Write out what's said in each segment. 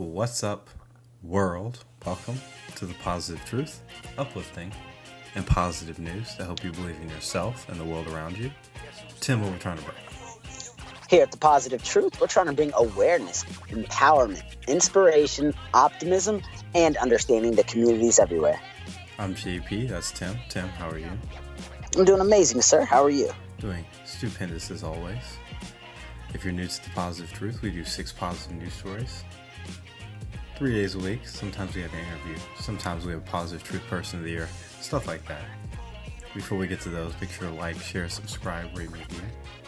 What's up, world? Welcome to the positive truth, uplifting, and positive news to help you believe in yourself and the world around you. Tim, what we're trying to bring. Here at the Positive Truth, we're trying to bring awareness, empowerment, inspiration, optimism, and understanding to communities everywhere. I'm JP, that's Tim. Tim, how are you? I'm doing amazing, sir. How are you? Doing stupendous as always. If you're new to the Positive Truth, we do six positive news stories. Three days a week. Sometimes we have an interview. Sometimes we have a positive truth person of the year. Stuff like that. Before we get to those, make sure to like, share, subscribe, rate, review.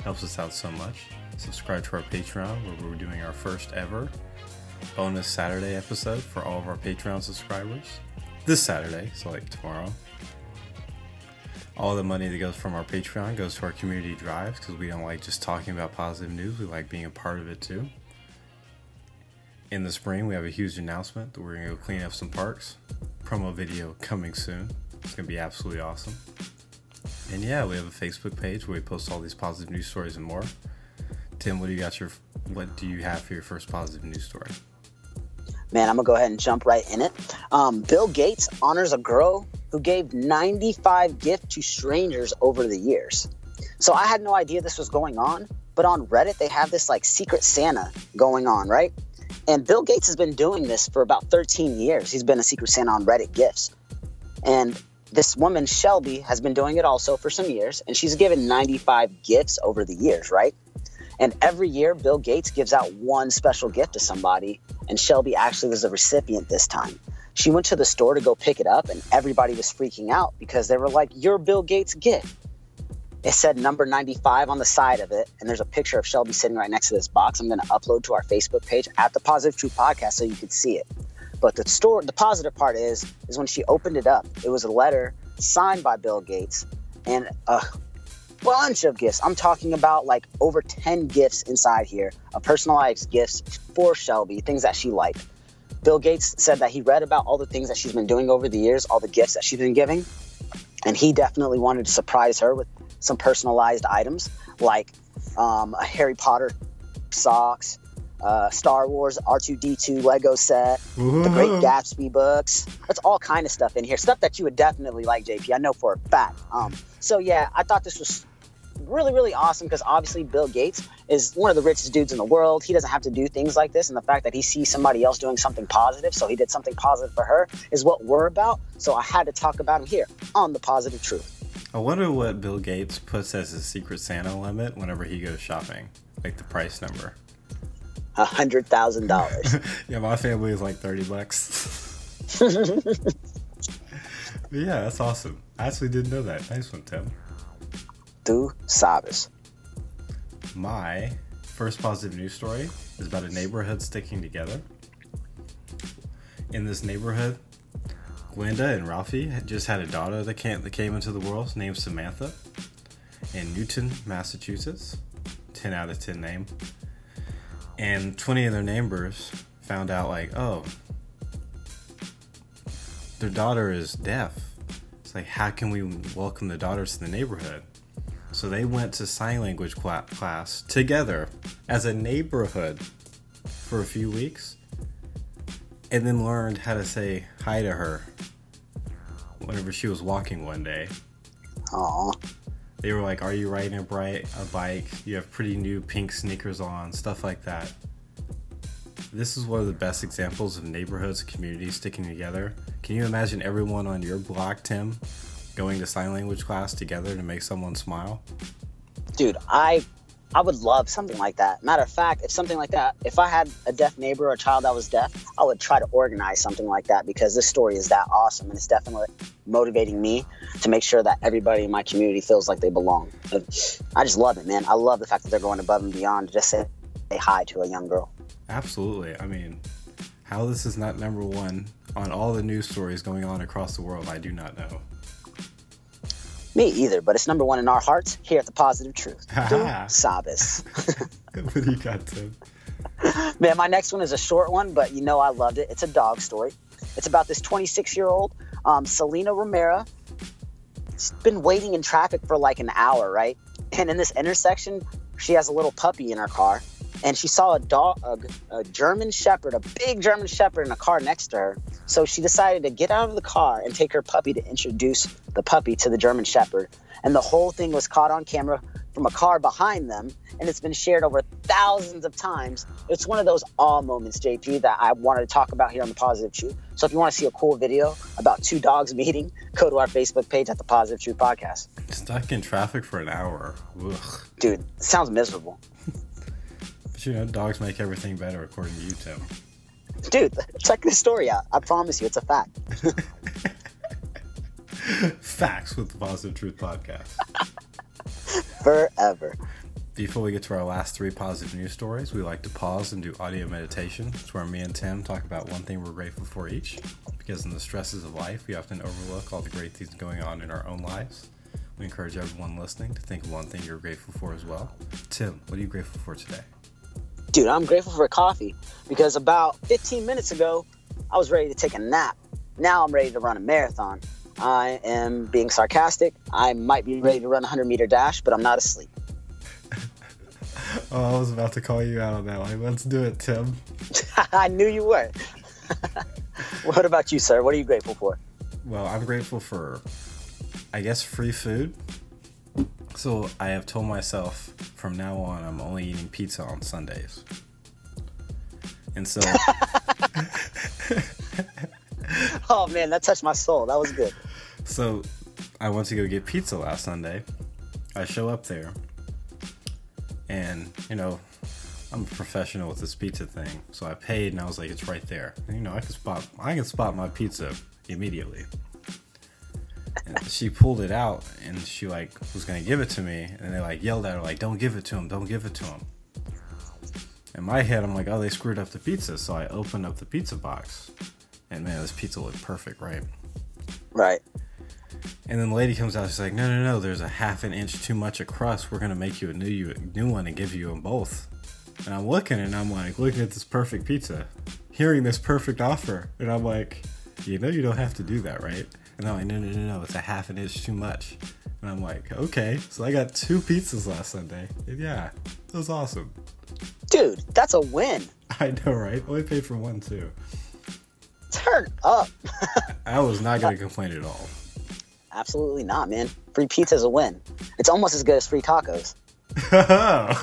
Helps us out so much. Subscribe to our Patreon where we're doing our first ever bonus Saturday episode for all of our Patreon subscribers. This Saturday, so like tomorrow. All the money that goes from our Patreon goes to our community drives because we don't like just talking about positive news. We like being a part of it too. In the spring, we have a huge announcement that we're going to go clean up some parks. Promo video coming soon. It's going to be absolutely awesome. And yeah, we have a Facebook page where we post all these positive news stories and more. Tim, what do you got your what do you have for your first positive news story? Man, I'm gonna go ahead and jump right in it. Um, Bill Gates honors a girl who gave 95 gifts to strangers over the years. So I had no idea this was going on, but on Reddit they have this like secret Santa going on, right? And Bill Gates has been doing this for about 13 years. He's been a secret Santa on Reddit gifts. And this woman, Shelby, has been doing it also for some years, and she's given 95 gifts over the years, right? And every year, Bill Gates gives out one special gift to somebody, and Shelby actually was the recipient this time. She went to the store to go pick it up, and everybody was freaking out because they were like, You're Bill Gates' gift. It said number 95 on the side of it, and there's a picture of Shelby sitting right next to this box. I'm going to upload to our Facebook page at the Positive Truth Podcast so you can see it. But the store, the positive part is, is when she opened it up, it was a letter signed by Bill Gates and a bunch of gifts. I'm talking about like over 10 gifts inside here, a personalized gifts for Shelby, things that she liked. Bill Gates said that he read about all the things that she's been doing over the years, all the gifts that she's been giving, and he definitely wanted to surprise her with some personalized items like um, a Harry Potter socks, uh, Star Wars R2D2 Lego set, the Great Gatsby books. That's all kind of stuff in here. Stuff that you would definitely like, JP. I know for a fact. Um, so yeah, I thought this was really, really awesome because obviously Bill Gates is one of the richest dudes in the world. He doesn't have to do things like this, and the fact that he sees somebody else doing something positive, so he did something positive for her, is what we're about. So I had to talk about him here on the Positive Truth. I wonder what Bill Gates puts as his secret Santa limit whenever he goes shopping, like the price number. A hundred thousand dollars. yeah, my family is like thirty bucks. yeah, that's awesome. I actually didn't know that. Nice one, Tim. Tu sabes. My first positive news story is about a neighborhood sticking together. In this neighborhood, Glenda and Ralphie just had a daughter that that came into the world named Samantha in Newton, Massachusetts. 10 out of 10 name. And 20 of their neighbors found out, like, oh, their daughter is deaf. It's like, how can we welcome the daughters to the neighborhood? So they went to sign language class together as a neighborhood for a few weeks and then learned how to say hi to her whenever she was walking one day. Aww. They were like, Are you riding a, bright, a bike? You have pretty new pink sneakers on, stuff like that. This is one of the best examples of neighborhoods and communities sticking together. Can you imagine everyone on your block, Tim, going to sign language class together to make someone smile? Dude, I I would love something like that. Matter of fact, if something like that, if I had a deaf neighbor or a child that was deaf, I would try to organize something like that because this story is that awesome and it's definitely motivating me to make sure that everybody in my community feels like they belong. I just love it, man. I love the fact that they're going above and beyond to just say, say hi to a young girl. Absolutely. I mean, how this is not number one on all the news stories going on across the world, I do not know. Me either, but it's number one in our hearts here at the Positive Truth. Sabas. what do you got, Tim? Man, my next one is a short one, but you know I loved it. It's a dog story. It's about this 26 year old, um, Selena Romero. She's been waiting in traffic for like an hour, right? And in this intersection, she has a little puppy in her car. and she saw a dog, a, a German Shepherd, a big German Shepherd, in a car next to her. So she decided to get out of the car and take her puppy to introduce the puppy to the German Shepherd. And the whole thing was caught on camera from a car behind them, and it's been shared over thousands of times. It's one of those awe moments, JP, that I wanted to talk about here on the Positive Truth. So if you want to see a cool video about two dogs meeting, go to our Facebook page at the Positive Truth Podcast. Stuck in traffic for an hour. Ugh. Dude, sounds miserable. But you know, dogs make everything better, according to you, Tim. Dude, check this story out. I promise you, it's a fact. Facts with the Positive Truth Podcast. Forever. Before we get to our last three positive news stories, we like to pause and do audio meditation. It's where me and Tim talk about one thing we're grateful for each. Because in the stresses of life, we often overlook all the great things going on in our own lives. We encourage everyone listening to think of one thing you're grateful for as well. Tim, what are you grateful for today? Dude, I'm grateful for coffee because about 15 minutes ago, I was ready to take a nap. Now I'm ready to run a marathon. I am being sarcastic. I might be ready to run a 100 meter dash, but I'm not asleep. Oh, I was about to call you out on that one. Let's do it, Tim. I knew you were. what about you, sir? What are you grateful for? Well, I'm grateful for, I guess, free food. So I have told myself from now on I'm only eating pizza on Sundays. And so, Oh man, that touched my soul. That was good. So I went to go get pizza last Sunday. I show up there, and you know, I'm a professional with this pizza thing. So I paid, and I was like, it's right there. And, you know, I can spot, I can spot my pizza immediately. And she pulled it out, and she like was gonna give it to me, and they like yelled at her like, "Don't give it to him! Don't give it to him!" In my head, I'm like, "Oh, they screwed up the pizza." So I opened up the pizza box, and man, this pizza looked perfect, right? Right. And then the lady comes out. She's like, "No, no, no. There's a half an inch too much across. We're gonna make you a new you new one and give you them both." And I'm looking, and I'm like, looking at this perfect pizza, hearing this perfect offer, and I'm like, "You know, you don't have to do that, right?" And I'm like, "No, no, no, no. It's a half an inch too much." And I'm like, "Okay." So I got two pizzas last Sunday. And yeah, it was awesome. Dude, that's a win. I know, right? Only paid for one too. Turn up. I was not gonna complain at all. Absolutely not, man. Free pizza's a win. It's almost as good as free tacos. I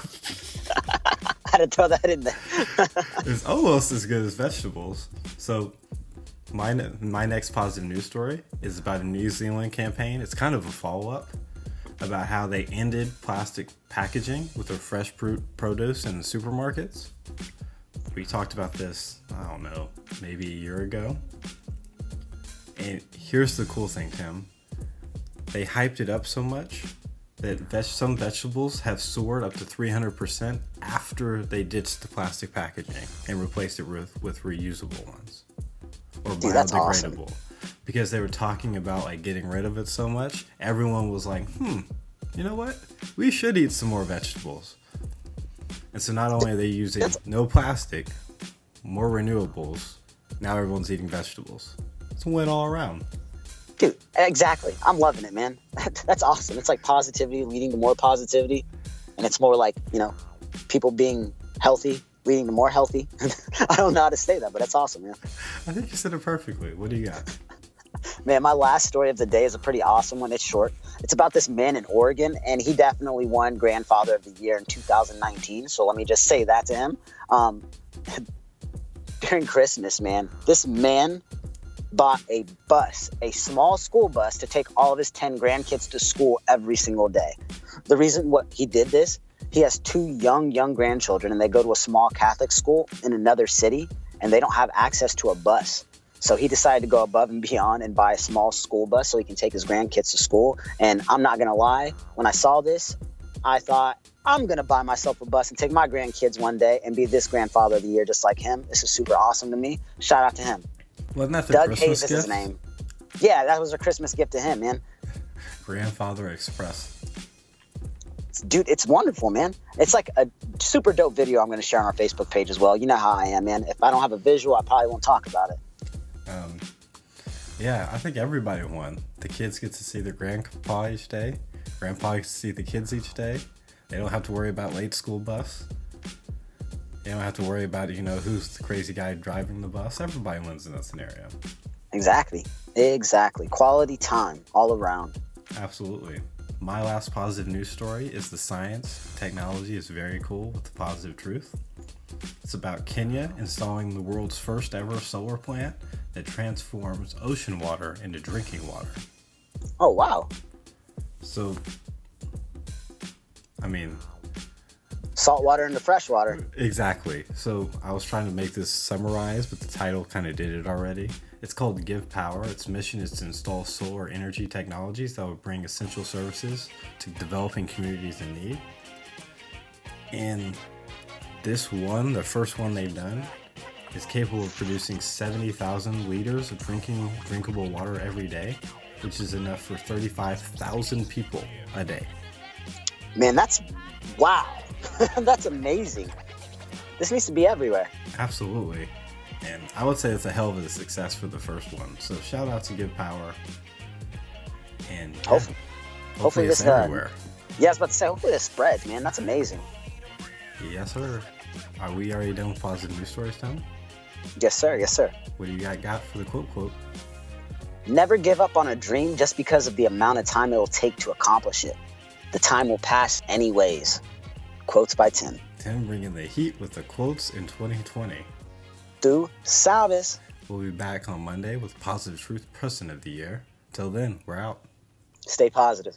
had to throw that in there. It's almost as good as vegetables. So, my my next positive news story is about a New Zealand campaign. It's kind of a follow up about how they ended plastic packaging with their fresh fruit produce in the supermarkets. We talked about this, I don't know, maybe a year ago. And here's the cool thing, Tim. They hyped it up so much that veg- some vegetables have soared up to 300% after they ditched the plastic packaging and replaced it with, with reusable ones or Dude, that's biodegradable. Because they were talking about like getting rid of it so much, everyone was like, "Hmm, you know what? We should eat some more vegetables." And so not only are they using no plastic, more renewables, now everyone's eating vegetables. It's a win all around. Dude, exactly. I'm loving it, man. That's awesome. It's like positivity leading to more positivity. And it's more like, you know, people being healthy leading to more healthy. I don't know how to say that, but that's awesome, man. I think you said it perfectly. What do you got? Man, my last story of the day is a pretty awesome one. It's short. It's about this man in Oregon, and he definitely won Grandfather of the Year in 2019. So let me just say that to him. Um, during Christmas, man, this man bought a bus, a small school bus, to take all of his 10 grandkids to school every single day. The reason what he did this, he has two young, young grandchildren, and they go to a small Catholic school in another city, and they don't have access to a bus. So he decided to go above and beyond and buy a small school bus so he can take his grandkids to school. And I'm not gonna lie, when I saw this, I thought I'm gonna buy myself a bus and take my grandkids one day and be this grandfather of the year just like him. This is super awesome to me. Shout out to him. Wasn't that the Doug Christmas Hayes is gift? his name. Yeah, that was a Christmas gift to him, man. Grandfather Express. Dude, it's wonderful, man. It's like a super dope video I'm going to share on our Facebook page as well. You know how I am, man. If I don't have a visual, I probably won't talk about it. Um, yeah, I think everybody won. The kids get to see their grandpa each day. Grandpa gets to see the kids each day. They don't have to worry about late school bus. You don't have to worry about you know who's the crazy guy driving the bus. Everybody wins in that scenario. Exactly. Exactly. Quality time all around. Absolutely. My last positive news story is the science technology is very cool with the positive truth. It's about Kenya installing the world's first ever solar plant that transforms ocean water into drinking water. Oh wow. So, I mean, Salt water into fresh water. exactly. So, I was trying to make this summarize, but the title kind of did it already. It's called GivePower. Its mission is to install solar energy technologies that will bring essential services to developing communities in need. And this one, the first one they've done, is capable of producing 70,000 liters of drinking drinkable water every day, which is enough for 35,000 people a day. Man, that's wow. that's amazing. This needs to be everywhere. Absolutely. And I would say it's a hell of a success for the first one. So shout out to GivePower. And yeah, Hopefully- hopefully, hopefully it's this, uh, everywhere. Yeah, I was about to say, hopefully this spreads, man. That's amazing. Yes, sir. Are we already done with positive news stories, Tom? Yes, sir. Yes, sir. What do you got, got for the quote quote? Never give up on a dream just because of the amount of time it will take to accomplish it. The time will pass anyways. Quotes by Tim. Tim bringing the heat with the quotes in 2020. Do sabes. We'll be back on Monday with Positive Truth Person of the Year. Till then, we're out. Stay positive.